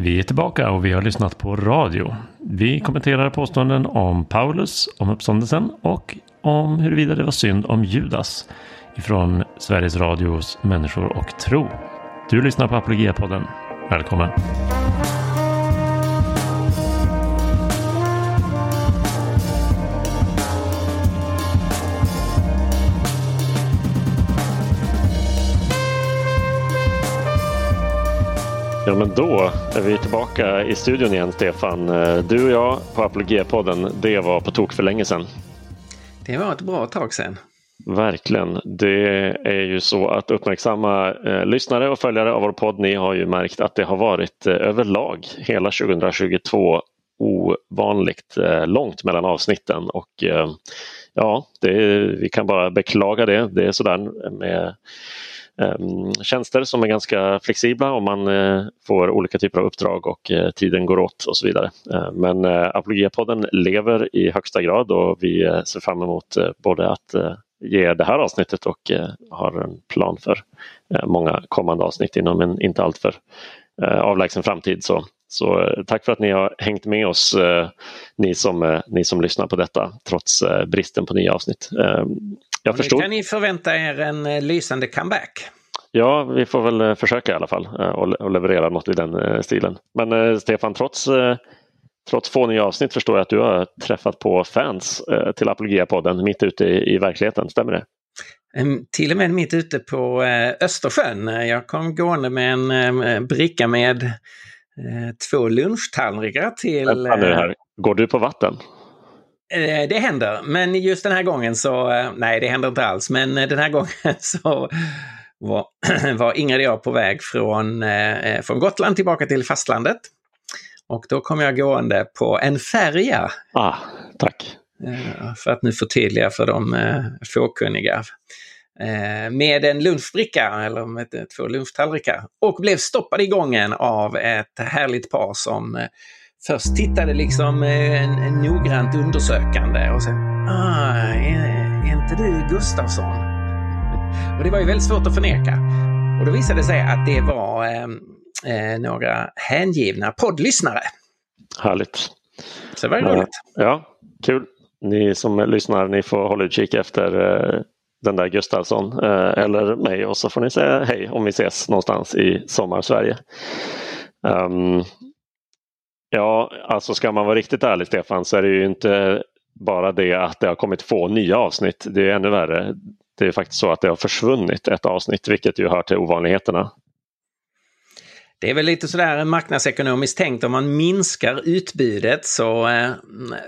Vi är tillbaka och vi har lyssnat på radio. Vi kommenterar påståenden om Paulus, om uppståndelsen och om huruvida det var synd om Judas ifrån Sveriges Radios Människor och Tro. Du lyssnar på Apologia-podden. Välkommen! Ja, men då är vi tillbaka i studion igen, Stefan. Eh, du och jag på Apologia-podden, det var på tok för länge sedan. Det var ett bra tag sedan. Verkligen. Det är ju så att uppmärksamma eh, lyssnare och följare av vår podd, ni har ju märkt att det har varit eh, överlag hela 2022 ovanligt eh, långt mellan avsnitten och eh, ja, det, vi kan bara beklaga det. Det är sådär med Ehm, tjänster som är ganska flexibla om man eh, får olika typer av uppdrag och eh, tiden går åt och så vidare. Ehm, men Apologiapodden Apologia-podden lever i högsta grad och vi ser fram emot både att ge det här avsnittet och har en plan för många kommande avsnitt inom en inte alltför avlägsen framtid. Så, så tack för att ni har hängt med oss, ni som, ni som lyssnar på detta trots bristen på nya avsnitt. Ehm, jag förstår. Nu kan ni förvänta er en eh, lysande comeback. Ja, vi får väl eh, försöka i alla fall eh, och leverera något i den stilen. Men Stefan, trots, trots få nya avsnitt förstår jag att du har träffat på fans till Apologia-podden mitt ute i, i verkligheten, stämmer det? Till och med mitt ute på Östersjön. Jag kom gående med en bricka med två lunchtallrikar till... Vänta nu här. Går du på vatten? Eh, det händer, men just den här gången så, eh, nej det händer inte alls, men eh, den här gången så var, var Ingrid och jag på väg från, från Gotland tillbaka till fastlandet. Och då kom jag gående på en färja. Ah, tack! För att nu förtydliga för de fåkunniga. Med en lunchbricka, eller med två lunchtallrikar. Och blev stoppad i gången av ett härligt par som först tittade liksom eh, noggrant undersökande och sen ah, är, är inte du Gustafsson? Och det var ju väldigt svårt att förneka. Och då visade det sig att det var ehm, eh, några hängivna poddlyssnare. Härligt. Så det var ju roligt. Ja, kul. Ni som lyssnar, ni får hålla utkik efter eh, den där Gustafsson eh, eller mig och så får ni säga hej om vi ses någonstans i sommar-Sverige. Um, Ja, alltså ska man vara riktigt ärlig Stefan så är det ju inte bara det att det har kommit få nya avsnitt. Det är ännu värre. Det är faktiskt så att det har försvunnit ett avsnitt vilket ju hör till ovanligheterna. Det är väl lite sådär marknadsekonomiskt tänkt om man minskar utbudet så eh,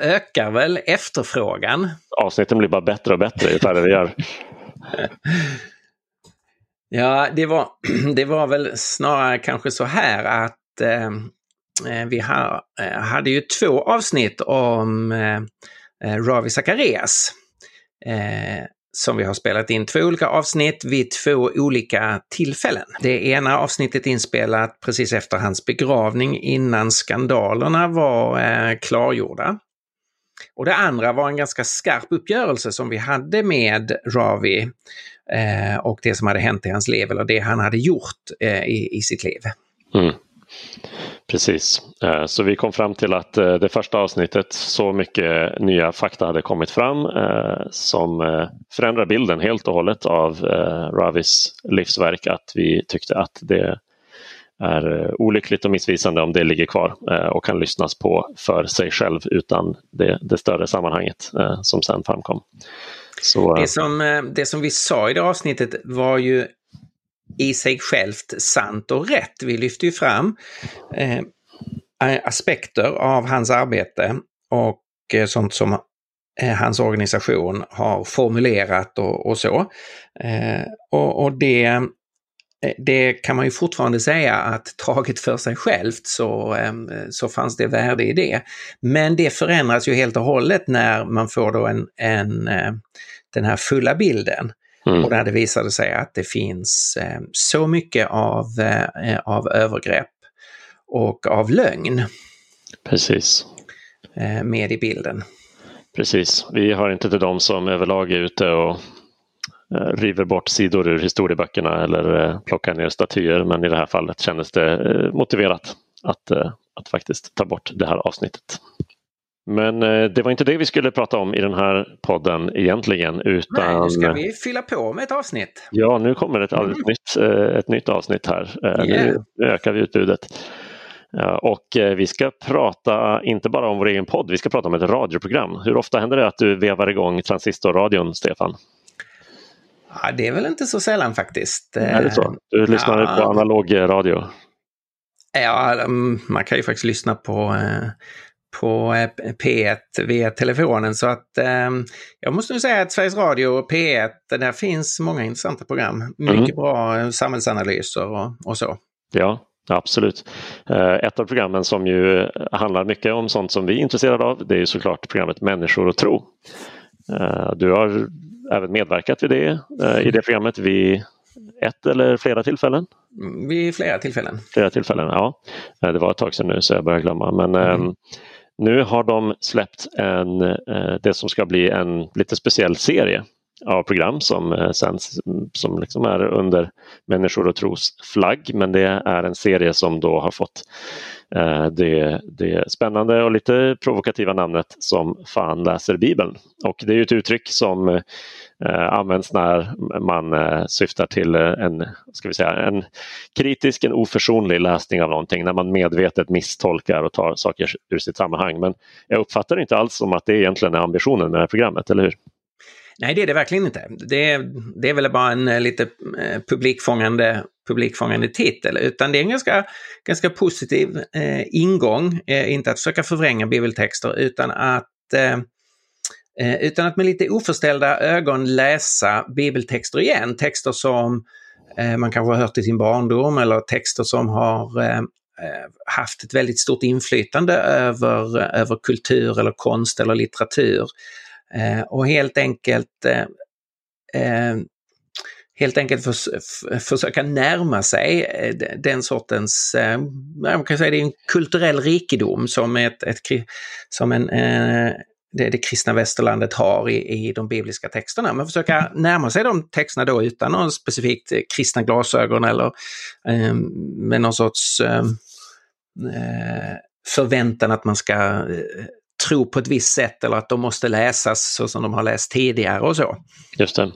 ökar väl efterfrågan. Avsnitten blir bara bättre och bättre ju färre vi gör. ja, det var, det var väl snarare kanske så här att eh, Eh, Eh, vi eh, hade ju två avsnitt om eh, Ravi Zacharias som vi har spelat in två olika avsnitt vid två olika tillfällen. Det ena avsnittet inspelat precis efter hans begravning innan skandalerna var klargjorda. Och det andra var en ganska skarp uppgörelse som vi hade med Ravi och det som hade hänt i hans liv eller det han hade gjort i, i sitt liv. Mm. Precis, eh, så vi kom fram till att eh, det första avsnittet så mycket nya fakta hade kommit fram eh, som förändrar bilden helt och hållet av Ravis livsverk att vi tyckte att det är olyckligt och missvisande om det ligger kvar och kan lyssnas på för sig själv utan det, det större sammanhanget som sen framkom. Så, det, som, det som vi sa i det avsnittet var ju i sig självt sant och rätt. Vi lyfter ju fram eh, aspekter av hans arbete och eh, sånt som eh, hans organisation har formulerat och, och så. Eh, och, och det, eh, det kan man ju fortfarande säga att taget för sig självt så, eh, så fanns det värde i det. Men det förändras ju helt och hållet när man får då en, en, eh, den här fulla bilden. Mm. Och där det visade sig att det finns eh, så mycket av, eh, av övergrepp och av lögn. Precis. Eh, med i bilden. Precis. Vi har inte till de som överlag är ute och eh, river bort sidor ur historieböckerna eller eh, plockar ner statyer men i det här fallet kändes det eh, motiverat att, att faktiskt ta bort det här avsnittet. Men det var inte det vi skulle prata om i den här podden egentligen. Utan... Nej, nu ska vi fylla på med ett avsnitt. Ja, nu kommer ett, mm. nytt, ett nytt avsnitt här. Yeah. Nu ökar vi utbudet. Och vi ska prata inte bara om vår egen podd, vi ska prata om ett radioprogram. Hur ofta händer det att du vevar igång transistorradion, Stefan? Ja, det är väl inte så sällan faktiskt. Är det så? Du lyssnar ja. på analog radio? Ja, mm, man kan ju faktiskt lyssna på, eh, på eh, P1 via telefonen så att ehm, jag måste nog säga att Sveriges Radio och P1, där finns många intressanta program. Mycket mm. bra samhällsanalyser och, och så. Ja, Absolut. Eh, ett av programmen som ju handlar mycket om sånt som vi är intresserade av det är såklart programmet Människor och tro. Du har även medverkat vid det, eh, i det programmet vid ett eller flera tillfällen? Vid flera tillfällen. Flera tillfällen, ja. Eh, det var ett tag sedan nu så jag börjar glömma. Men mm nu har de släppt en, eh, det som ska bli en lite speciell serie av program som eh, sänds som liksom är under Människor och tros flagg men det är en serie som då har fått eh, det, det spännande och lite provokativa namnet som Fan läser Bibeln. Och det är ett uttryck som eh, Eh, används när man eh, syftar till eh, en, ska vi säga, en kritisk, en oförsonlig läsning av någonting, när man medvetet misstolkar och tar saker ur sitt sammanhang. Men jag uppfattar inte alls som att det egentligen är ambitionen med det här programmet, eller hur? Nej, det är det verkligen inte. Det är, det är väl bara en eh, lite publikfångande, publikfångande titel, utan det är en ganska, ganska positiv eh, ingång. Eh, inte att försöka förvränga bibeltexter, utan att eh, eh, utan att med lite oförställda ögon läsa bibeltexter igen. Texter som eh, man kanske har hört i sin barndom eller texter som har eh, eh, haft ett väldigt stort inflytande över, över kultur eller konst eller litteratur. Och helt enkelt helt enkelt för, för, försöka närma sig den sortens, man kan säga det är en kulturell rikedom som, ett, ett som en, det, det kristna västerlandet har i, i de bibliska texterna. Men försöka närma sig de texterna då utan någon specifikt eh, kristna glasögon eller ehm, med någon sorts ehm, eh, förväntan att man ska eh, tro på ett visst sätt eller att de måste läsas så som de har läst tidigare och så. Just det.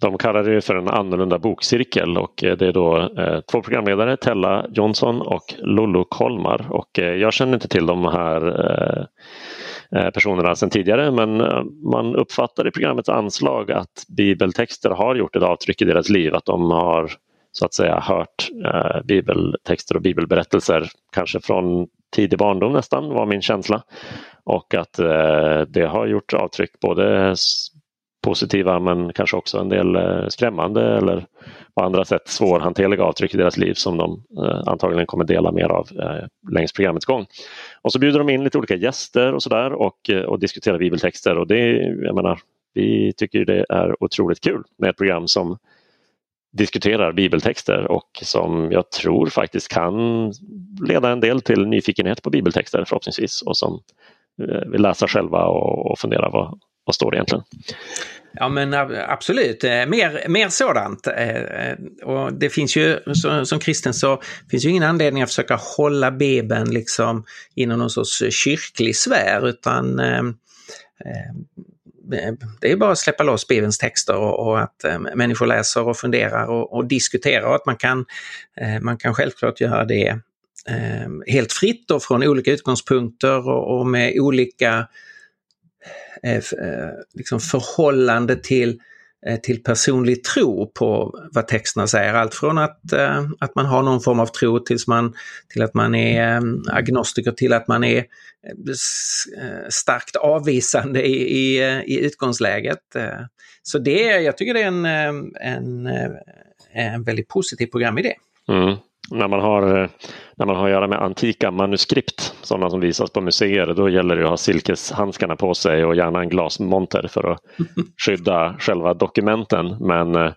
De kallar det för en annorlunda bokcirkel och det är då eh, två programledare, Tella Jonsson och Lollo Kolmar. Och eh, jag känner inte till de här eh Eh, personerna sedan tidigare men eh, man uppfattar i programmets anslag att bibeltexter har gjort ett avtryck i deras liv, att de har så att säga hört eh, bibeltexter och bibelberättelser kanske från tidig barndom nästan var min känsla. Och att eh, det har gjort avtryck både positiva men kanske också en del eh, skrämmande eller på andra sätt svårhanterliga avtryck i deras liv som de eh, antagligen kommer dela mer av eh, längs programmets gång. Och så bjuder de in lite olika gäster och sådär och, eh, och diskuterar bibeltexter och det, jag menar, vi tycker det är otroligt kul med ett program som diskuterar bibeltexter och som jag tror faktiskt kan leda en del till nyfikenhet på bibeltexter förhoppningsvis och som Eh, vill läsa själva och, och fundera vad, vad står det egentligen? Ja men eh, absolut, eh, mer, mer sådant. Eh, och det finns ju, som kristen så finns ju ingen anledning att försöka hålla Bibeln liksom inom någon sorts kyrklig sfär utan det är bara att släppa loss Bibelns texter och, att människor läser och funderar och, och diskuterar och att man kan, man kan självklart göra det helt fritt och från olika utgångspunkter och, med olika eh, Eh, eh, liksom förhållande till, eh, till personlig tro på vad texterna säger. Allt från att, att man har någon form av tro tills man, till att man är agnostiker till att man är starkt avvisande i, i, i utgångsläget. Så det, jag tycker det är en, en, en väldigt positiv programidé. Mm när man har, eh, när man har att göra med antika manuskript, sådana som visas på museer, då gäller det att ha silkeshandskarna på sig och gärna en glasmonter för att skydda själva dokumenten. Men eh,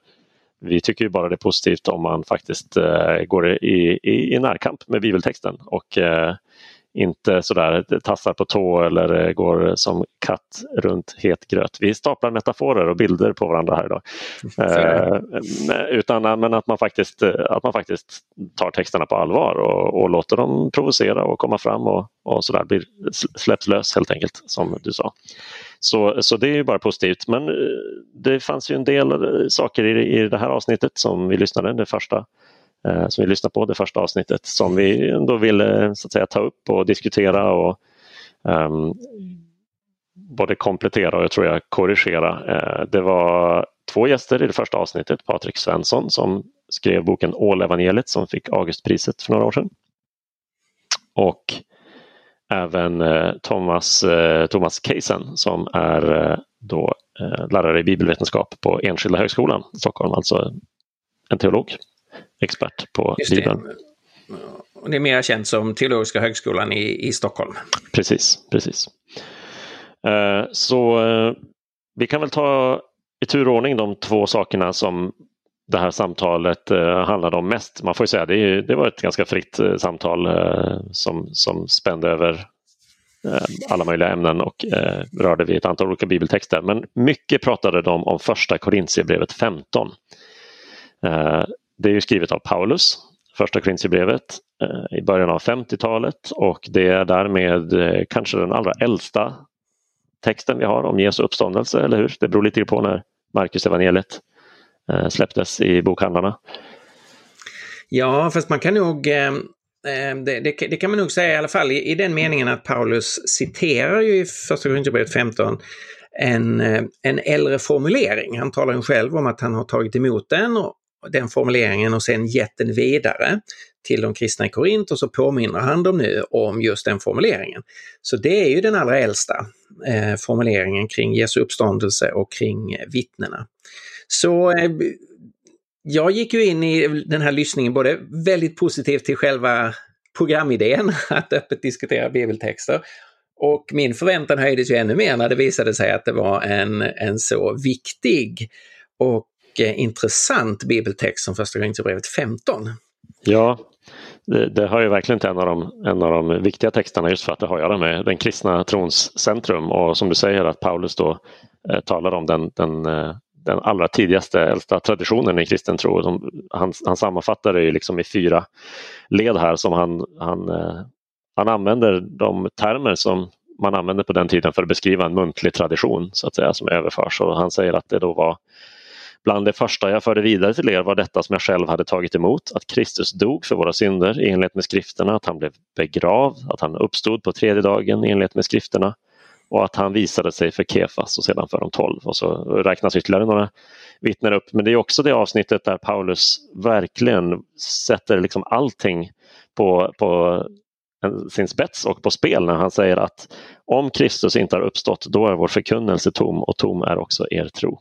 vi tycker ju bara det är positivt om man faktiskt eh, går i, i, i närkamp med bibeltexten och inte sådär tassar på tå eller går som katt runt het gröt. Vi staplar metaforer och bilder på varandra här idag. Eh, utan men att man, faktiskt, att man faktiskt tar texterna på allvar och, och låter dem provocera och komma fram och, och sådär blir, släpps lös helt enkelt som du sa. Så, så det är bara positivt. Men eh, det fanns ju en del saker i, i det här avsnittet som vi lyssnade, det första Eh, Eh, som vi lyssnade på, det första avsnittet, som vi ändå ville så att säga, ta upp och diskutera och um, både komplettera och jag tror jag korrigera. Uh, det var två gäster i det första avsnittet, Patrik Svensson som skrev boken Ålevangeliet som fick Augustpriset för några år sedan. Och även uh, Thomas, uh, Thomas Keisen som är då lärare i bibelvetenskap på Enskilda högskolan i Stockholm, alltså en teolog expert på Bibeln. Det. det är mer känt som Teologiska högskolan i, i Stockholm. Precis, precis. Eh, så eh, vi kan väl ta i turordning de två sakerna som det här samtalet eh, handlade om mest. Man får säga det, det var ett ganska fritt samtal som, som spände över alla möjliga ämnen och rörde vid ett antal olika bibeltexter. Men mycket pratade de om första Korintierbrevet 15. Det är ju skrivet av Paulus, första Korintierbrevet eh, i början av 50-talet och det är därmed eh, kanske den allra äldsta texten vi har om Jesu uppståndelse, eller hur? Det beror lite på när Marcus evangeliet eh, släpptes i bokhandlarna. Ja, fast man kan nog eh, eh, det, det, det, kan man nog säga i alla fall i, i den meningen att Paulus citerar ju i Första Korinthierbrevet 15 en, eh, en äldre formulering. Han talar ju själv om att han har tagit emot den och, den formuleringen och sen gett den vidare till de kristna i Korint och så påminner han dem nu om just den formuleringen. Så det är ju den allra äldsta eh, formuleringen kring Jesu uppståndelse och kring eh, vittnena. Så eh, jag gick ju in i den här lyssningen både väldigt positivt till själva programidén, att öppet diskutera bibeltexter, och min förväntan höjdes ju ännu mer när det visade sig att det var en, en så viktig och intressant bibeltext som Första Korinthierbrevet 15. Ja, det, det har ju verkligen till en av, de, en av de viktiga texterna just för att det har att göra med den kristna trons centrum och som du säger att Paulus då eh, talar om den, den, eh, den allra tidigaste, äldsta traditionen i kristen tro. Som, han, han sammanfattar det ju liksom i fyra led här som han, han, eh, han använder de termer som man använde på den tiden för att beskriva en muntlig tradition så att säga som överförs. Och han säger att det då var Bland det första jag förde vidare till er var detta som jag själv hade tagit emot, att Kristus dog för våra synder i enlighet med skrifterna, att han blev begravd, att han uppstod på tredje dagen i enlighet med skrifterna och att han visade sig för Kefas och sedan för de tolv. Och så räknas ytterligare några vittnen upp. Men det är också det avsnittet där Paulus verkligen sätter liksom allting på, på sin spets och på spel när han säger att om Kristus inte har uppstått, då är vår förkunnelse tom och tom är också er tro.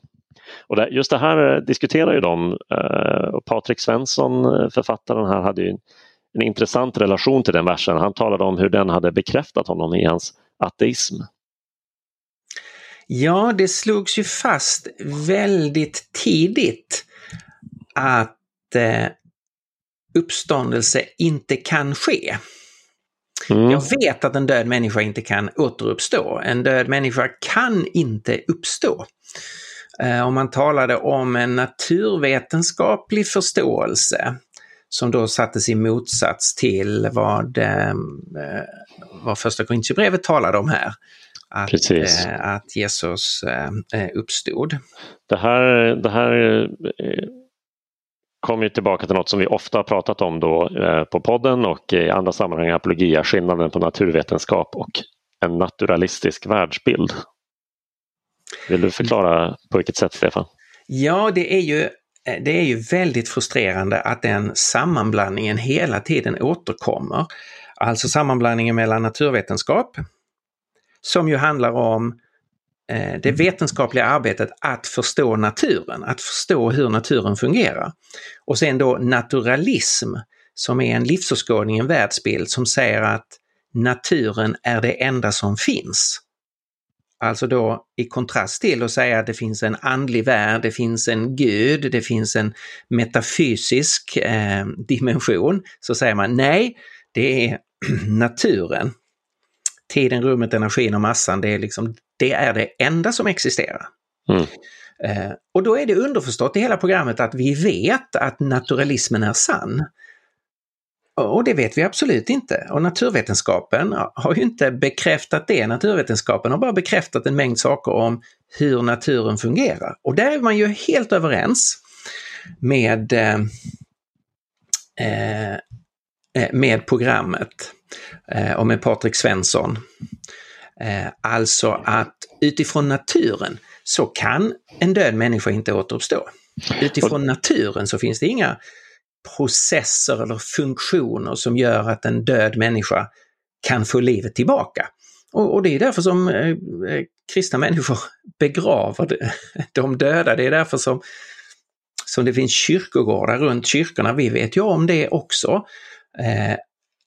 Och det, just det här eh, diskuterar ju de. Eh, och Patrik Svensson, eh, författaren här, hade en, en intressant relation till den versen. Han talade om hur den hade bekräftat honom i hans ateism. Ja, det slogs ju fast väldigt tidigt att eh, uppståndelse inte kan ske. Mm. Jag vet att en död människa inte kan återuppstå. En död människa kan inte uppstå. Eh, om man talade om en naturvetenskaplig förståelse som då sattes i motsats till vad, eh, vad första Korintierbrevet talade om här. Att, eh, att Jesus uppstod. Det här, det här kommer tillbaka till något som vi ofta har pratat om då på podden och i andra sammanhang, apologia, skillnaden på naturvetenskap och en naturalistisk världsbild. Vill du förklara på vilket sätt, Stefan? Ja, det är ju eh, det är ju väldigt frustrerande att den sammanblandningen hela tiden återkommer. Alltså sammanblandningen mellan naturvetenskap, som ju handlar om eh, det vetenskapliga arbetet att förstå naturen, att förstå hur naturen fungerar. Och sen då naturalism, som är en livsåskådning, en världsbild som säger att naturen är det enda som finns. Alltså då i kontrast till att säga att det finns en andlig värld, det finns en gud, det finns en metafysisk eh, dimension, så säger man nej, det är naturen tiden, rummet, energin och massan, det är, liksom, det, är det enda som existerar. Mm. Eh, och då är det underförstått i hela programmet att vi vet att naturalismen är sann. Och det vet vi absolut inte. Och naturvetenskapen har ju inte bekräftat det. Naturvetenskapen har bara bekräftat en mängd saker om hur naturen fungerar. Och där är man ju helt överens med, eh, eh med programmet eh, och med Patrik Svensson. Eh, alltså att utifrån naturen så kan en död människa inte återuppstå. Utifrån naturen så finns det inga processer eller funktioner som gör att en död människa kan få livet tillbaka. Och, och det är därför som eh, eh kristna människor begraver de döda. Det är därför som, som det finns kyrkogårdar runt kyrkorna. Vi vet ju om det också. Eh,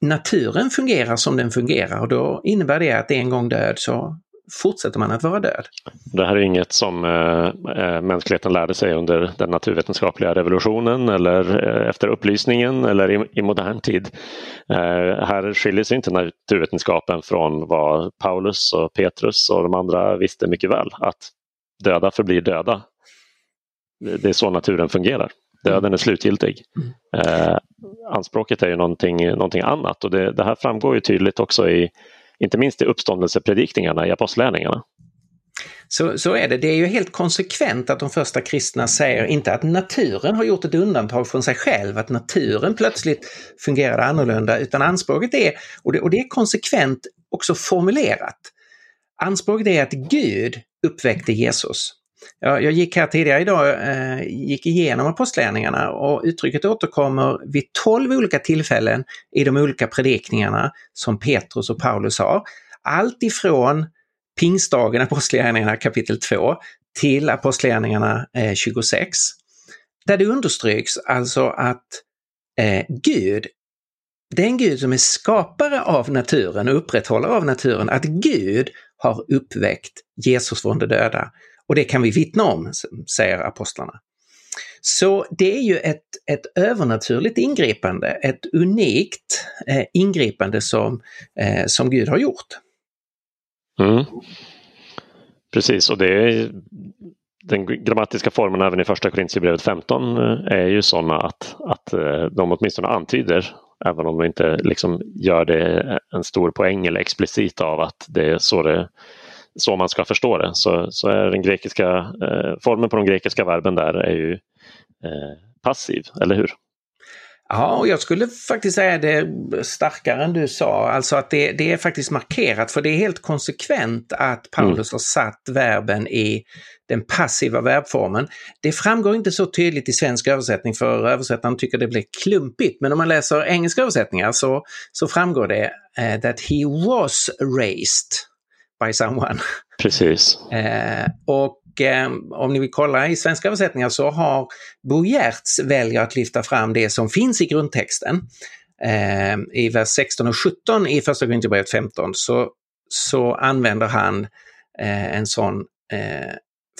naturen fungerar som den fungerar och då innebär det att en gång död så fortsätter man att vara död. Det här är inget som eh, eh, mänskligheten lärde sig under den naturvetenskapliga revolutionen eller eh, efter upplysningen eller i, i modern tid. Eh, här skiljer sig inte naturvetenskapen från vad Paulus och Petrus och de andra visste mycket väl, att döda förblir döda. Det är så naturen fungerar. Döden är slutgiltig. Mm. Eh, anspråket är ju någonting, någonting annat och det, det här framgår ju tydligt också i inte minst i uppståndelsepredikningarna i apostlärningarna. Så, så är det. Det är ju helt konsekvent att de första kristna säger inte att naturen har gjort ett undantag från sig själv, att naturen plötsligt fungerade annorlunda, utan anspråket är, och det, och det är konsekvent också formulerat, anspråket är att Gud uppväckte Jesus. Jag, jag gick här tidigare idag, eh, gick igenom apostlärningarna och uttrycket återkommer vid tolv olika tillfällen i de olika predikningarna som Petrus och Paulus har. Allt ifrån pingstdagen, Apostlagärningarna kapitel 2, till Apostlagärningarna eh, 26. Där det understryks alltså att eh, Gud, den Gud som är skapare av naturen och upprätthållare av naturen, att Gud har uppväckt Jesus från de döda. Och det kan vi vittna om, säger apostlarna. Så det är ju ett, ett övernaturligt ingripande, ett unikt eh, ingripande som, eh, som Gud har gjort. Mm. Precis, och det är den grammatiska formen även i första Korintierbrevet 15 eh, är ju sådana att, att eh, de åtminstone antyder, även om de inte liksom gör det en stor poäng eller explicit av att det är så det så man ska förstå det så, så är den grekiska eh, formen på de grekiska verben där är ju eh, passiv, eller hur? Ja, och jag skulle faktiskt säga det starkare än du sa, alltså att det, det är faktiskt markerat för det är helt konsekvent att Paulus mm. har satt verben i den passiva verbformen. Det framgår inte så tydligt i svensk översättning för översättaren tycker det blir klumpigt, men om man läser engelska översättningar så, så framgår det uh, that he was raised by someone. Precis. Eh, och eh, om ni vill kolla i svenska översättningar så har Bo Giertz väljer att lyfta fram det som finns i grundtexten. Eh, I vers 16 och 17 i Första Korinthierbrevet 15 så, så använder han eh, en sån eh,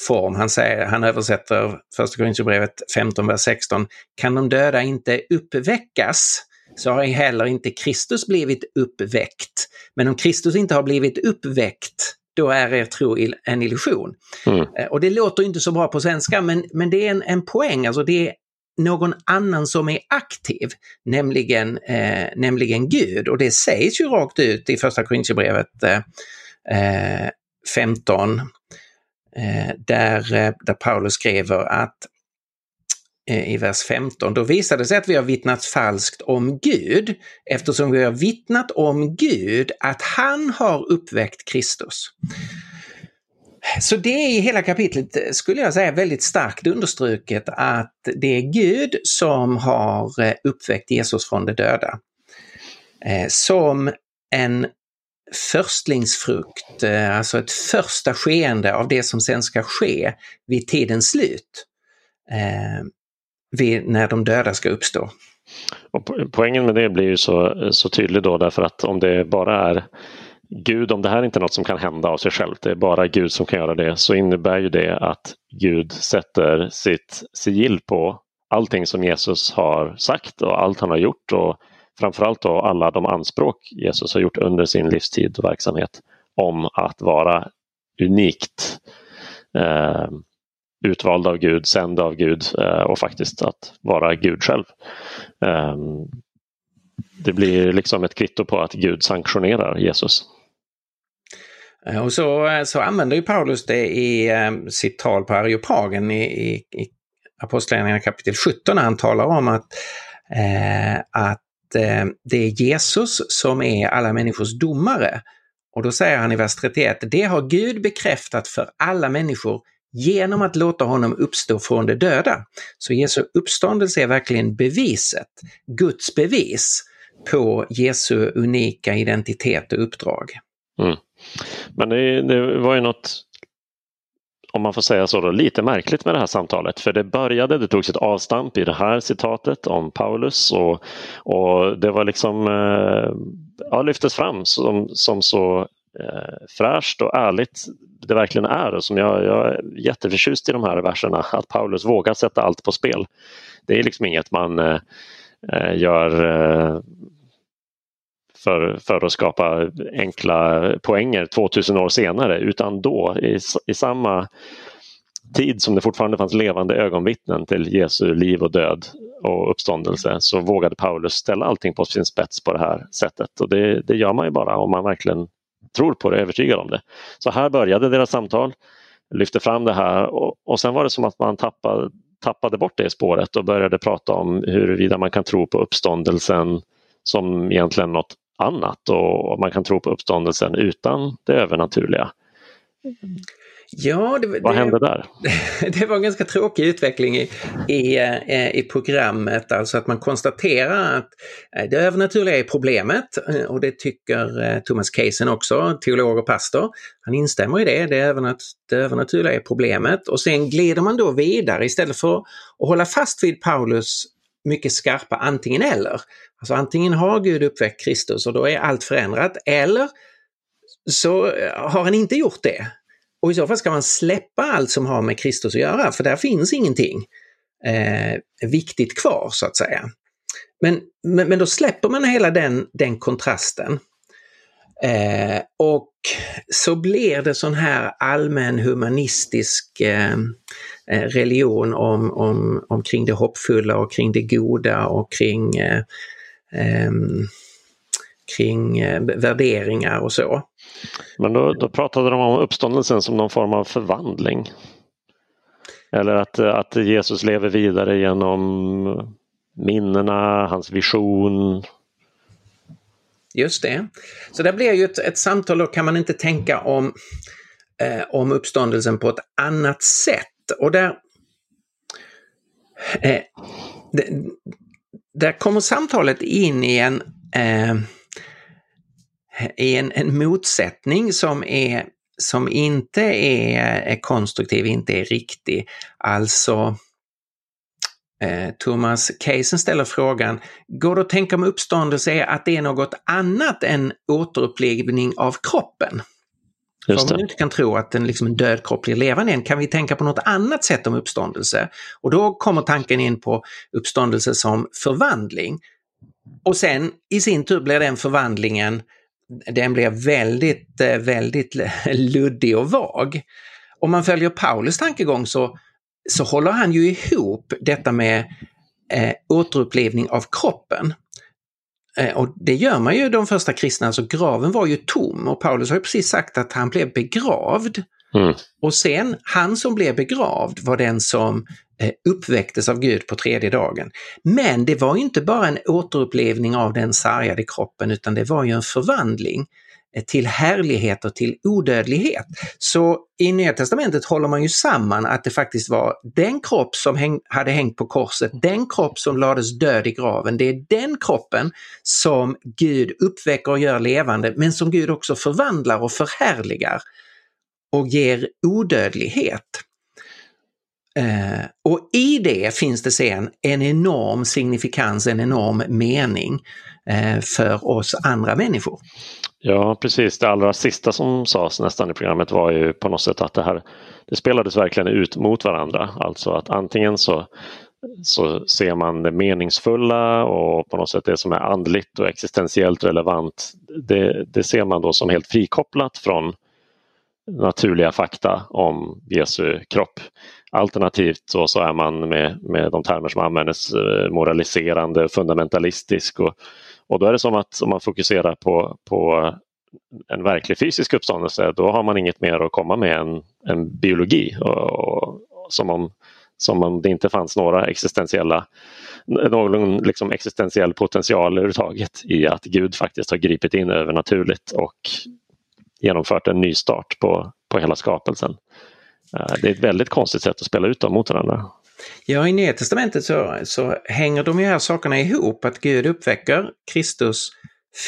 form. Han, säger, han översätter Första Korinthierbrevet 15, vers 16. Kan de döda inte uppväckas så har heller inte Kristus blivit uppväckt. Men om Kristus inte har blivit uppväckt, då är er tro en illusion. Mm. Eh, och det låter inte så bra på svenska, men, men det är en, en poäng, alltså det är någon annan som är aktiv, nämligen, eh, nämligen Gud. Och det sägs ju rakt ut i första Korintierbrevet eh, 15, eh, där, eh, där Paulus skriver att Eh, Eh, i vers 15, då visar det sig att vi har vittnat falskt om Gud eftersom vi har vittnat om Gud att han har uppväckt Kristus. Så det är i hela kapitlet, eh, skulle jag säga, väldigt starkt understruket att det är Gud som har eh, uppväckt Jesus från de döda. Som en förstlingsfrukt, alltså ett första skeende av det som sen ska ske vid tidens slut vid, när de döda ska uppstå. Och poängen med det blir ju så, så tydlig då därför att om det bara är Gud, om det här inte är något som kan hända av sig självt, det är bara Gud som kan göra det, så innebär ju det att Gud sätter sitt sigill på allting som Jesus har sagt och allt han har gjort och framförallt då alla de anspråk Jesus har gjort under sin livstid och verksamhet om att vara unikt eh, utvald av Gud, sänd av Gud eh, och faktiskt att vara Gud själv. Eh, det blir liksom ett kvitto på att Gud sanktionerar Jesus. Eh, och så, eh, så använder ju Paulus det i eh, sitt tal på Areopagen i, i, i Apostlagärningarna kapitel 17 när han talar om att, eh, att eh, det är Jesus som är alla människors domare. Och då säger han i vers 31, det har Gud bekräftat för alla människor genom att låta honom uppstå från de döda. Så Jesu uppståndelse är verkligen beviset, Guds bevis på Jesu unika identitet och uppdrag. Mm. Men det, det, var ju något, om man får säga så, då, lite märkligt med det här samtalet. För det började, det togs ett avstamp i det här citatet om Paulus och, och det var liksom, eh, ja, lyftes fram som, som så eh, fräscht och ärligt det verkligen är. Som jag, jag är jätteförtjust i de här verserna, att Paulus vågar sätta allt på spel. Det är liksom inget man eh, eh gör eh, för, för att skapa enkla poänger 2000 år senare utan då i, i samma tid som det fortfarande fanns levande ögonvittnen till Jesu liv och död och uppståndelse så vågade Paulus ställa allting på sin spets på det här sättet. Och det, det gör man ju bara om man verkligen tror på det, är övertygad om det. Så här började deras samtal, lyfte fram det här och, och sen var det som att man tappade, tappade bort det spåret och började prata om huruvida man kan tro på uppståndelsen som egentligen något annat och man kan tro på uppståndelsen utan det övernaturliga. Mm. Ja, det, Vad hände där? Det var en ganska tråkig utveckling i, i, eh, i programmet, alltså att man konstaterar att eh, det övernaturliga är problemet eh, och det tycker Thomas Kaysen också, teolog och pastor. Han instämmer i det, det, övernat, det övernaturliga är problemet och sen glider man då vidare istället för att hålla fast vid Paulus mycket skarpa antingen eller. Alltså antingen har Gud uppväckt Kristus och då är allt förändrat eller så har han inte gjort det. Och i så fall ska man släppa allt som har med Kristus att göra, för där finns ingenting eh, viktigt kvar så att säga. Men, men, men, då släpper man hela den, den kontrasten. Eh, och så blir det sån här allmän humanistisk eh, eh religion om, om, omkring det hoppfulla och kring det goda och kring, eh, ehm, kring eh, värderingar och så. Men då, då pratade de om uppståndelsen som någon form av förvandling. Eller att, att Jesus lever vidare genom minnena, hans vision. Just det. Så det blir ju ett, ett samtal, då kan man inte tänka om, eh, om uppståndelsen på ett annat sätt. Och där, eh, det, där kommer samtalet in i en eh, i en, en motsättning som, är, som inte är, är konstruktiv, inte är riktig. Alltså eh, Thomas Kaysen ställer frågan, går det att tänka om uppståndelse är att det är något annat än återupplivning av kroppen? Just Om man inte kan tro att en, liksom, en död kropp blir levande igen, kan vi tänka på något annat sätt om uppståndelse? Och då kommer tanken in på uppståndelse som förvandling. Och sen i sin tur blir den förvandlingen den blir väldigt, eh, väldigt luddig och vag. Om man följer Paulus tankegång så, så håller han ju ihop detta med eh, återupplevning av kroppen. Eh, och det gör man ju de första kristna, alltså graven var ju tom och Paulus har ju precis sagt att han blev begravd. Mm. Och sen, han som blev begravd var den som eh, uppväcktes av Gud på tredje dagen. Men det var inte bara en återupplevning av den sargade kroppen utan det var ju en förvandling eh, till härlighet och till odödlighet. Så i Nya Testamentet håller man ju samman att det faktiskt var den kropp som häng, hade hängt på korset, den kropp som lades död i graven, det är den kroppen som Gud uppväcker och gör levande, men som Gud också förvandlar och förhärligar och ger odödlighet. Eh, och i det finns det sen en enorm signifikans, en enorm mening eh, för oss andra människor. Ja precis, det allra sista som sades nästan i programmet var ju på något sätt att det här det spelades verkligen ut mot varandra. Alltså att antingen så så ser man det meningsfulla och på något sätt det som är andligt och existentiellt relevant. Det, det ser man då som helt frikopplat från naturliga fakta om Jesu kropp. Alternativt så, så är man med, med de termer som användes moraliserande moraliserande, fundamentalistisk och, och då är det som att om man fokuserar på, på en verklig fysisk uppståndelse då har man inget mer att komma med än, än biologi. Och, och, som, om, som om det inte fanns några existentiella någon liksom existentiell potential överhuvudtaget i att Gud faktiskt har gripit in övernaturligt och genomfört en ny start på, på hela skapelsen. Eh, det är ett väldigt konstigt sätt att spela ut dem mot varandra. Ja, i Nya Testamentet så, så hänger de här sakerna ihop, att Gud uppväcker Kristus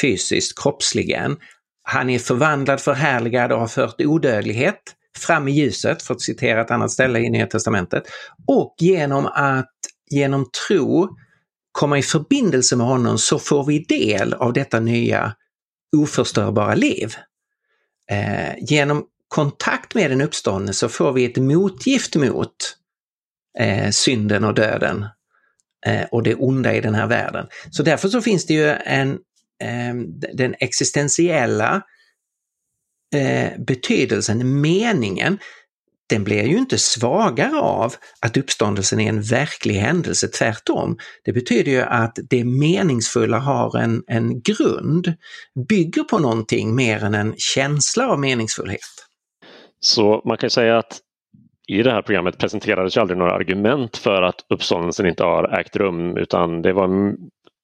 fysiskt, kroppsligen. Han är förvandlad, förhärligad och har fört odödlighet fram i ljuset, för att citera ett annat ställe i Nya Testamentet. Och genom att genom tro komma i förbindelse med honom så får vi del av detta nya oförstörbara liv. Eh, genom kontakt med den uppståndne så får vi ett motgift mot eh, synden och döden eh, och det onda i den här världen. Så därför så finns det ju en, eh, den existentiella eh, betydelsen, meningen, den blir ju inte svagare av att uppståndelsen är en verklig händelse, tvärtom. Det betyder ju att det meningsfulla har en, en grund, bygger på någonting mer än en känsla av meningsfullhet. Så man kan säga att i det här programmet presenterades ju aldrig några argument för att uppståndelsen inte har ägt rum utan det var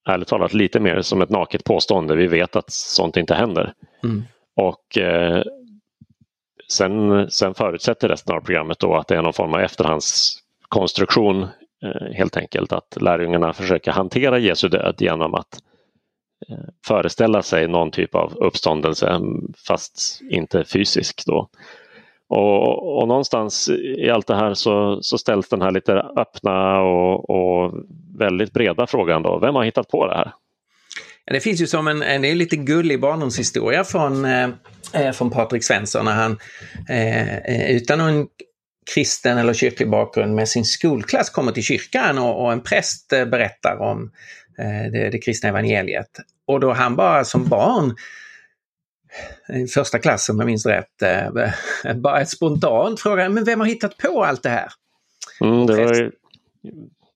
ärligt talat lite mer som ett naket påstående. Vi vet att sånt inte händer. Mm. Och eh, sen, sen förutsätter resten av programmet då att det är någon form av efterhandskonstruktion eh, helt enkelt. Att lärjungarna försöker hantera Jesu död genom att eh, föreställa sig någon typ av uppståndelse eh, fast inte fysisk. Då. Och, och, någonstans i allt det här så, så ställs den här lite öppna och, och, väldigt breda frågan då. Vem har hittat på det här? Det finns ju som en, en, en lite gullig barndomshistoria från, eh, eh, från Patrik Svensson när han eh, eh, utan någon kristen eller kyrklig bakgrund med sin skolklass kommer till kyrkan och, och en präst berättar om eh, det, det kristna evangeliet. Och då han bara som barn i första klass om jag minns rätt, eh, bara ett spontant fråga, men vem har hittat på allt det här? Mm, det var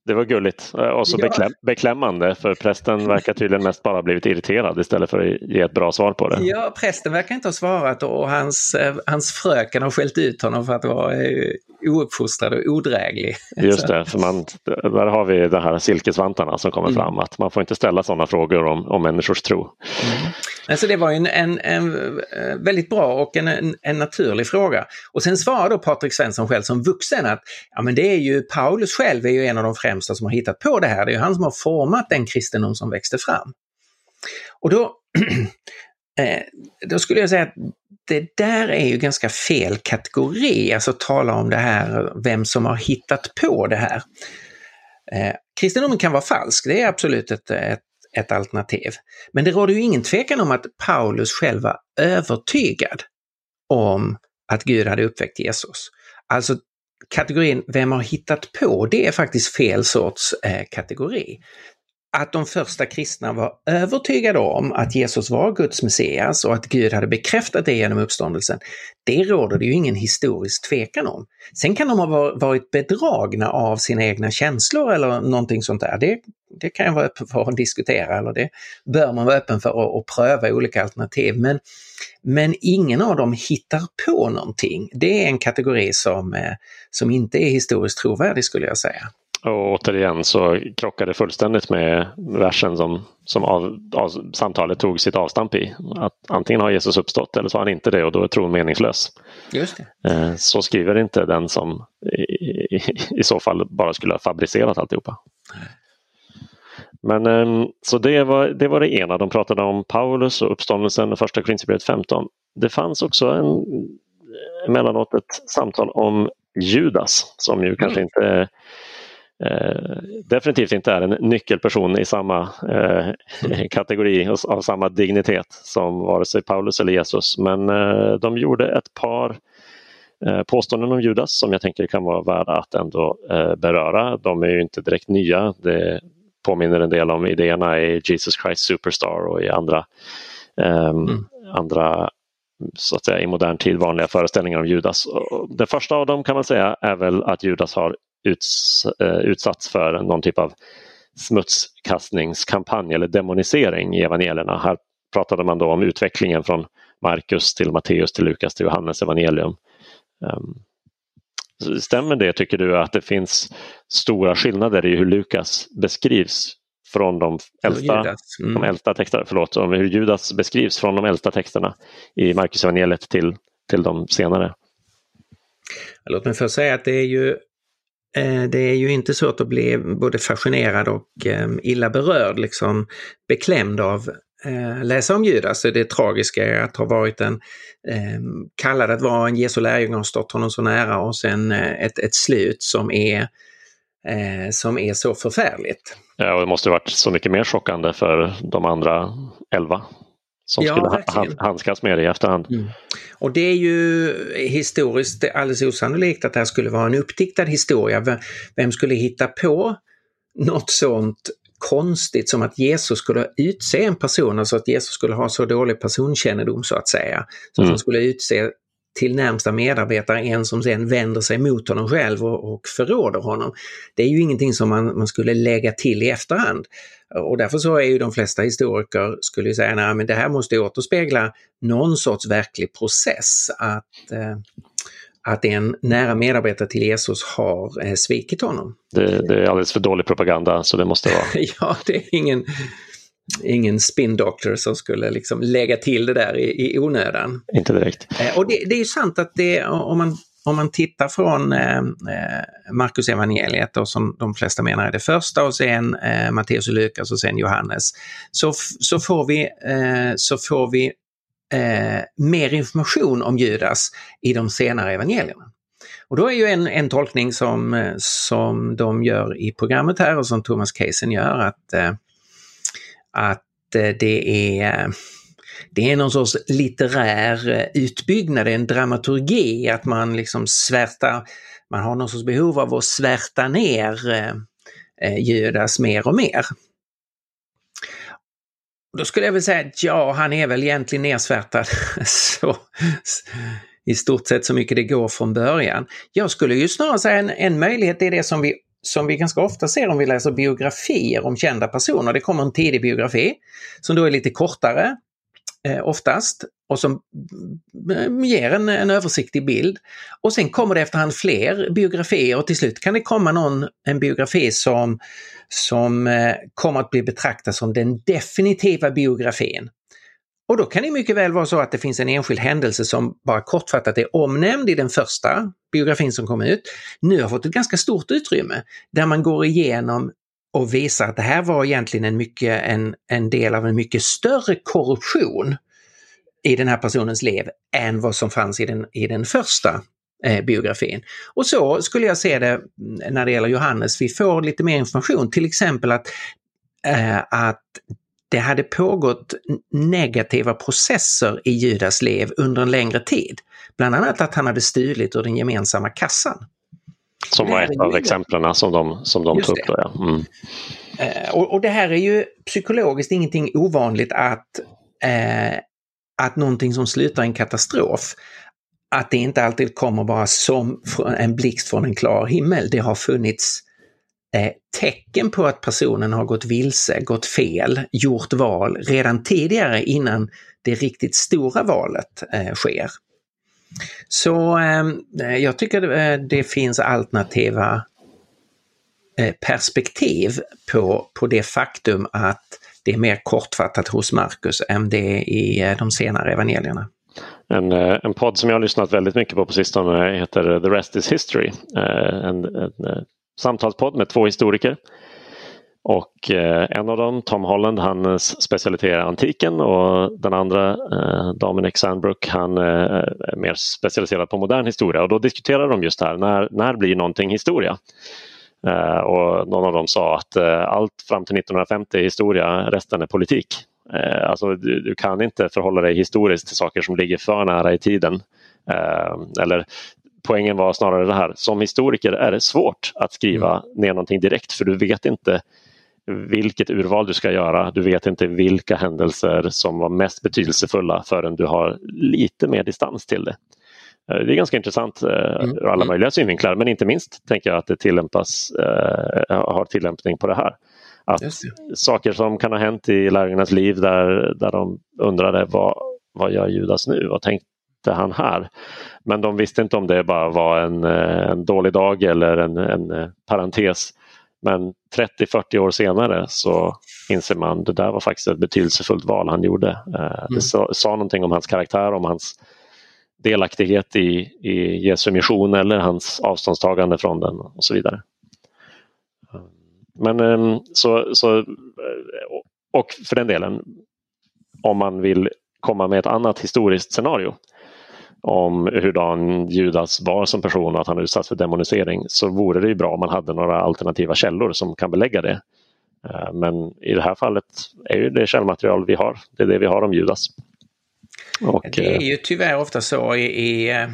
det var gulligt och så ja. beklämmande för prästen verkar tydligen mest bara blivit irriterad istället för att ge ett bra svar på det. Ja, prästen verkar inte ha svarat och hans, eh, hans fröken har skällt ut honom för att vara eh, ouppfostrad och odräglig. Just det, för man, där har vi de här silkesvantarna som kommer mm. fram att man får inte ställa sådana frågor om, om människors tro. Mm. Alltså det var en, en, en eh, väldigt bra och en, en, en, naturlig fråga. Och sen svarar då Patrik Svensson själv som vuxen att ja men det är ju Paulus själv är ju en av de främsta som har hittat på det här. Det är ju han som har format den kristendom som växte fram. Och då, eh, då skulle jag säga att det där är ju ganska fel kategori, alltså tala om det här, vem som har hittat på det här. Eh, kristendomen kan vara falsk, det är absolut ett, ett, ett alternativ. Men det råder ju ingen tvekan om att Paulus själv var övertygad om att Gud hade uppväckt Jesus. Alltså kategorin vem har hittat på, det är faktiskt fel sorts eh, kategori att de första kristna var övertygade om att Jesus var Guds Messias och att Gud hade bekräftat det genom uppståndelsen, det råder det ju ingen historisk tvekan om. Sen kan de ha varit bedragna av sina egna känslor eller någonting sånt där. Det, det kan jag vara öppen för att diskutera eller det bör man vara öppen för att, att pröva olika alternativ. Men, men ingen av dem hittar på någonting. Det är en kategori som, eh, som inte är historiskt trovärdig skulle jag säga. Och återigen så krockar det fullständigt med versen som, som av, av, samtalet tog sitt avstamp i. Att antingen har Jesus uppstått eller så har han inte det och då är tron meningslös. Just det. Eh, så skriver inte den som i, i, i så fall bara skulle ha fabricerat alltihopa. Men ehm, så det var, det var det ena. De pratade om Paulus och uppståndelsen och första Korinthierbrevet 15. Det fanns också en, emellanåt ett samtal om Judas som ju mm. kanske inte eh, definitivt inte är en nyckelperson i samma eh, kategori och av samma dignitet som vare sig Paulus eller Jesus. Men eh, de gjorde ett par eh, påståenden om Judas som jag tänker kan vara värda att ändå eh, beröra. De är ju inte direkt nya. Det påminner en del om idéerna i Jesus Christ Superstar och i andra, eh, mm. andra så att säga, i modern tid vanliga föreställningar om Judas. Den första av dem kan man säga är väl att Judas har uts, eh, utsatts för någon typ av smutskastningskampanj eller demonisering i evangelierna. Här pratade man då om utvecklingen från Markus till Matteus till Lukas till Johannes evangelium. Um, stämmer det, tycker du, att det finns stora skillnader i hur Lukas beskrivs från de äldsta, mm. de äldsta texterna, förlåt, om hur Judas beskrivs från de äldsta texterna i Markus evangeliet till, till de senare? Låt mig först säga att det är ju Eh, det är ju inte svårt att bli både fascinerad och ehm, illa berörd, liksom beklämd av eh, läsa om Judas. Det tragiska är att ha varit en eh, kallad att vara en Jesu lärjunge och stått honom så nära och sen eh, ett, ett slut som är, eh, som är så förfärligt. Ja, och det måste varit så mycket mer chockande för de andra elva som ja, skulle verkligen. handskas med det i efterhand. Mm. Och det är ju historiskt alldeles osannolikt att det här skulle vara en uppdiktad historia. Vem skulle hitta på något sånt konstigt som att Jesus skulle utse en person, alltså att Jesus skulle ha så dålig personkännedom så att säga. Så mm. att han skulle utse till närmsta medarbetare en som sen vänder sig mot honom själv och, och förråder honom. Det är ju ingenting som man, man skulle lägga till i efterhand. Och därför så är ju de flesta historiker skulle säga att det här måste återspegla någon sorts verklig process. Att eh, att en nära medarbetare till Jesus har eh, svikit honom. Det, det, är alldeles för dålig propaganda så det måste vara. ja, det är ingen, ingen spin doctor som skulle liksom lägga till det där i, i onödan. Inte direkt. Eh, och det, det är sant att det, om man om man tittar från eh, eh Markus evangeliet och som de flesta menar är det första och sen eh, Matteus och Lukas och sen Johannes, så, så, får vi, eh, så får vi eh, mer information om Judas i de senare evangelierna. Och då är ju en, en tolkning som, eh, som de gör i programmet här och som Thomas Kaysen gör att, att eh, det är eh, det är någon sorts litterär eh, utbyggnad, en dramaturgi, att man liksom svärtar, man har någon sorts behov av att svärta ner Judas mer och mer. Då skulle jag väl säga att ja, han är väl egentligen nersvärtad så, i stort sett så mycket det går från början. Jag skulle ju snarare säga en, en möjlighet är det som vi, som vi ganska ofta ser om vi läser biografier om kända personer. Det kommer en tidig biografi som då är lite kortare eh, oftast och som mm, ger en, en översiktlig bild. Och sen kommer det efterhand fler biografier och till slut kan det komma någon, en biografi som som eh, kommer att bli betraktad som den definitiva biografin. Och då kan det mycket väl vara så att det finns en enskild händelse som bara kortfattat är omnämnd i den första biografin som kom ut, nu har fått ett ganska stort utrymme där man går igenom och visar att det här var egentligen en, mycket, en, en del av en mycket större korruption i den här personens liv än vad som fanns i den, i den första eh, biografin. Och så skulle jag se det mm, när det gäller Johannes. Vi får lite mer information, till exempel att, eh, att det hade pågått negativa processer i Judas liv under en längre tid. Bland annat att han hade stulit ur den gemensamma kassan. Som var ett av exemplen som de, som de tog upp. Då, ja. Mm. Eh, och, och, det här är ju psykologiskt ingenting ovanligt att, eh, att någonting som slutar i en katastrof att det inte alltid kommer bara som en blixt från en klar himmel. Det har funnits eh, tecken på att personen har gått vilse, gått fel, gjort val redan tidigare innan det riktigt stora valet eh, sker. Så eh, jag tycker det, det finns alternativa eh, perspektiv på, på det faktum att det är mer kortfattat hos Markus än det är i eh, de senare evangelierna. En, eh, en podd som jag har lyssnat väldigt mycket på på sistone heter The Rest is History. En, en, en samtalspodd med två historiker. Och eh, en av dem, Tom Holland, han eh, specialiserar antiken och den andra, eh, Dominic Sandbrook, han är mer specialiserad på modern historia. Och då diskuterar de just det här, när, när blir någonting historia? och någon av dem sa att allt fram till 1950 är historia, resten är politik. Alltså, du, du, kan inte förhålla dig historiskt till saker som ligger för nära i tiden. Eller poängen var snarare det här, som historiker är det svårt att skriva mm. ner någonting direkt för du vet inte vilket urval du ska göra. Du vet inte vilka händelser som var mest betydelsefulla förrän du har lite mer distans till det. Eh, det är ganska intressant eh, mm. ur alla mm. möjliga synvinklar men inte minst tänker jag att det tillämpas, eh, har tillämpning på det här. Att saker som kan ha hänt i lärjungarnas liv där, där de undrade vad, vad gör Judas nu? Vad tänkte han här? Men de visste inte om det bara var en, en dålig dag eller en, en parentes. Men 30-40 år senare så inser man att det där var faktiskt ett betydelsefullt val han gjorde. Det mm. sa, sa någonting om hans karaktär, om hans delaktighet i, i Jesu mission eller hans avståndstagande från den och så vidare. Men ehm, så, så och för den delen om man vill komma med ett annat historiskt scenario om hurdan Judas var som person och att han utsatts för demonisering så vore det ju bra om man hade några alternativa källor som kan belägga det. Eh, men i det här fallet är ju det källmaterial vi har, det är det vi har om Judas. Och, det är eh, ju tyvärr ofta så i, i, eh,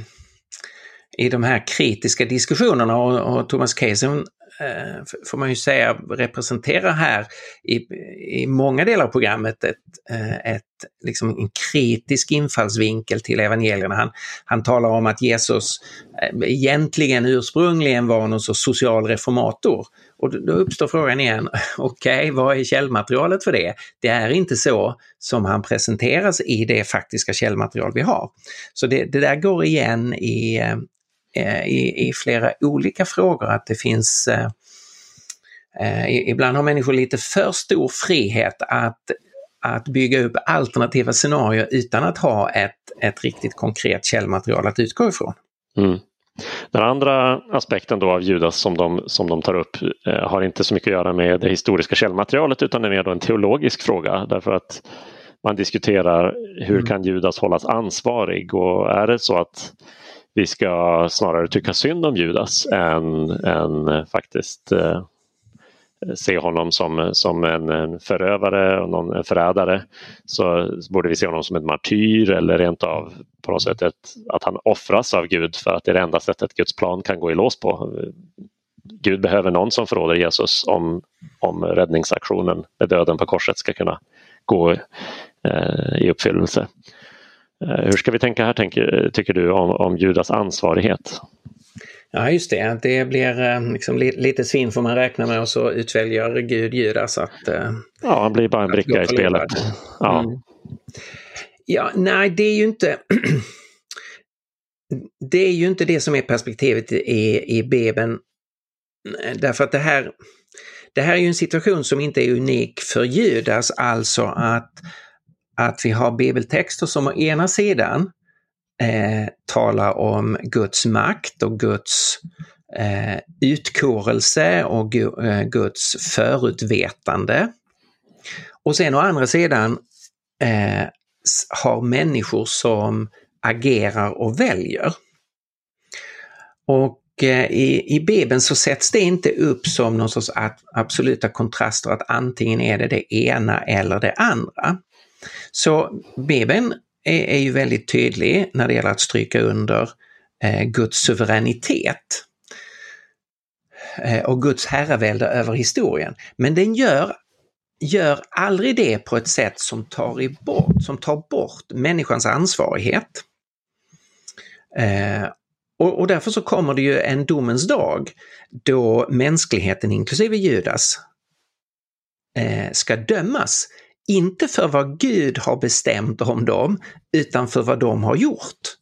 i de här kritiska diskussionerna och, och Thomas Kaysen Eh, får man ju säga representerar här i, i många delar av programmet ett, eh, ett, liksom en kritisk infallsvinkel till evangelierna. Han, han talar om att Jesus eh, egentligen ursprungligen var någon sorts social reformator och då uppstår frågan igen, okej, okay, vad är källmaterialet för det? Det är inte så som han presenteras i det faktiska källmaterial vi har. Så det, det där går igen i, i, i, flera olika frågor, att det finns eh, eh, Ibland har människor lite för stor frihet att, att bygga upp alternativa scenarier utan att ha ett, ett riktigt konkret källmaterial att utgå ifrån. Mm. Den andra aspekten då av Judas som de, som de tar upp eh, har inte så mycket att göra med det historiska källmaterialet utan är mer en teologisk fråga därför att man diskuterar hur mm. kan Judas hållas ansvarig och är det så att vi ska snarare tycka synd om Judas än, än faktiskt eh, se honom som, som en, en förövare och någon, en förrädare så borde vi se honom som en martyr eller rent av på något sätt ett, att han offras av Gud för att det är det enda sättet Guds plan kan gå i lås på. Gud behöver någon som förråder Jesus om, om räddningsaktionen med döden på korset ska kunna gå eh, i uppfyllelse. Eh, hur ska vi tänka här, tänker, tycker du, om, om Judas ansvarighet? Ja just det, det blir eh, liksom, lite svinn får man räkna med och så utväljer Gud Judas att... Eh, ja, han blir bara en bricka i spelet. Ja. Mm. ja, nej det är ju inte... det är ju inte det som är perspektivet i, i Bibeln. Därför att det här, det här är ju en situation som inte är unik för Judas, alltså att, att vi har bibeltexter som å ena sidan eh, talar om Guds makt och Guds eh, utkårelse och eh, Guds förutvetande. Och sen å andra sidan eh, har människor som agerar och väljer. Och eh, i, i Bibeln så sätts det inte upp som någon sorts absoluta kontraster att antingen är det det ena eller det andra. Så Bibeln är, är ju väldigt tydlig när det gäller att stryka under eh, Guds suveränitet eh, och Guds herravälde över historien. Men den gör, gör aldrig det på ett sätt som tar, bort, som tar bort människans ansvarighet. Eh, och, och, därför så kommer det ju en domens dag då mänskligheten, inklusive Judas, eh, ska dömas inte för vad Gud har bestämt om dem, utan för vad de har gjort.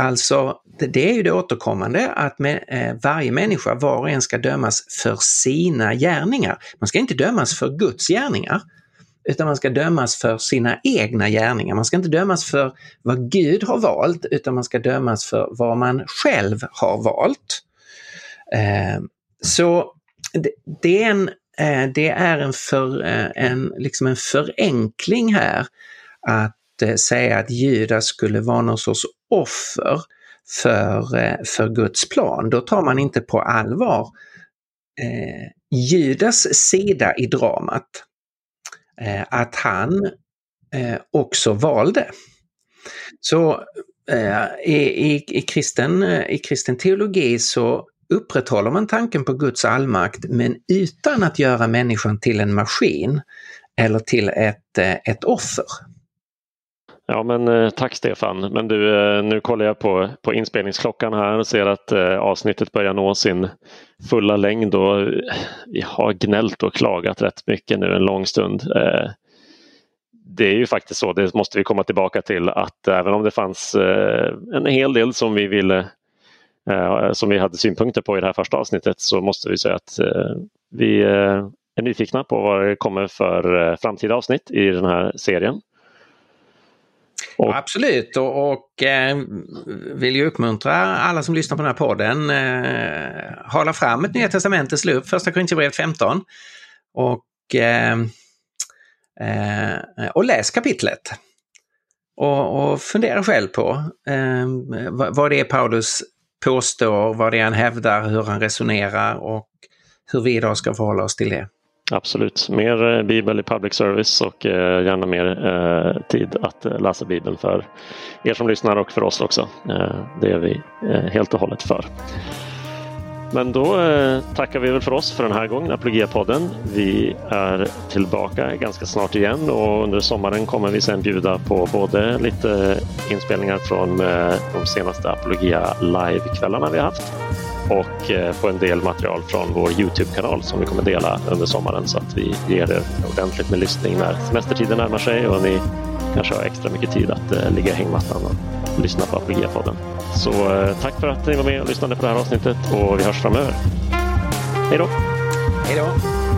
Alltså, det är ju det återkommande att med, eh, varje människa, var och en ska dömas för sina gärningar. Man ska inte dömas för Guds gärningar, utan man ska dömas för sina egna gärningar. Man ska inte dömas för vad Gud har valt, utan man ska dömas för vad man själv har valt. Eh, så det, det är en Eh, det är en, för, eh, en, liksom en förenkling här att eh, säga att Judas skulle vara någon sorts offer för, för Guds plan. Då tar man inte på allvar eh, Judas sida i dramat. Eh, att han eh, också valde. Så i, i, i, kristen, i kristen teologi så upprätthåller man tanken på Guds allmakt men utan att göra människan till en maskin eller till ett, eh, ett offer. Ja men eh, tack Stefan. Men du, eh, nu kollar jag på, på inspelningsklockan här och ser att eh, avsnittet börjar nå sin fulla längd och vi har gnällt och klagat rätt mycket nu en lång stund. Det är ju faktiskt så, det måste vi komma tillbaka till, att även om det fanns en hel del som vi ville Eh, som vi hade synpunkter på i det här första avsnittet så måste vi säga att eh, vi eh, är nyfikna på vad det kommer för framtida avsnitt i den här serien. Och... Ja, absolut och, och eh, vill ju uppmuntra alla som lyssnar på den här podden. Eh, hala fram ett Nya Testamentet, slå upp Första Korinthierbrevet 15 och, eh, eh, och läs kapitlet. Och, och fundera själv på eh, vad det är Paulus påstår, vad det är han hävdar, hur han resonerar och hur vi idag ska förhålla oss till det. Absolut, mer eh, bibel i public service och eh, gärna mer eh, tid att läsa bibeln för er som lyssnar och för oss också. Det är vi helt och hållet för. Men då eh, tackar vi väl för oss för den här gången, Apologia-podden. Vi är tillbaka ganska snart igen och under sommaren kommer vi sen bjuda på både lite inspelningar från eh, de senaste Apologia live-kvällarna vi har haft och eh, på en del material från vår Youtube-kanal som vi kommer dela under sommaren så att vi ger er ordentligt med lyssning när semestertiden närmar sig och ni kanske har extra mycket tid att eh, ligga i hängmattan och lyssna på Apologia-podden. Så eh, tack för att ni var med och lyssnade på det här avsnittet och vi hörs framöver. Hej då! Hej då!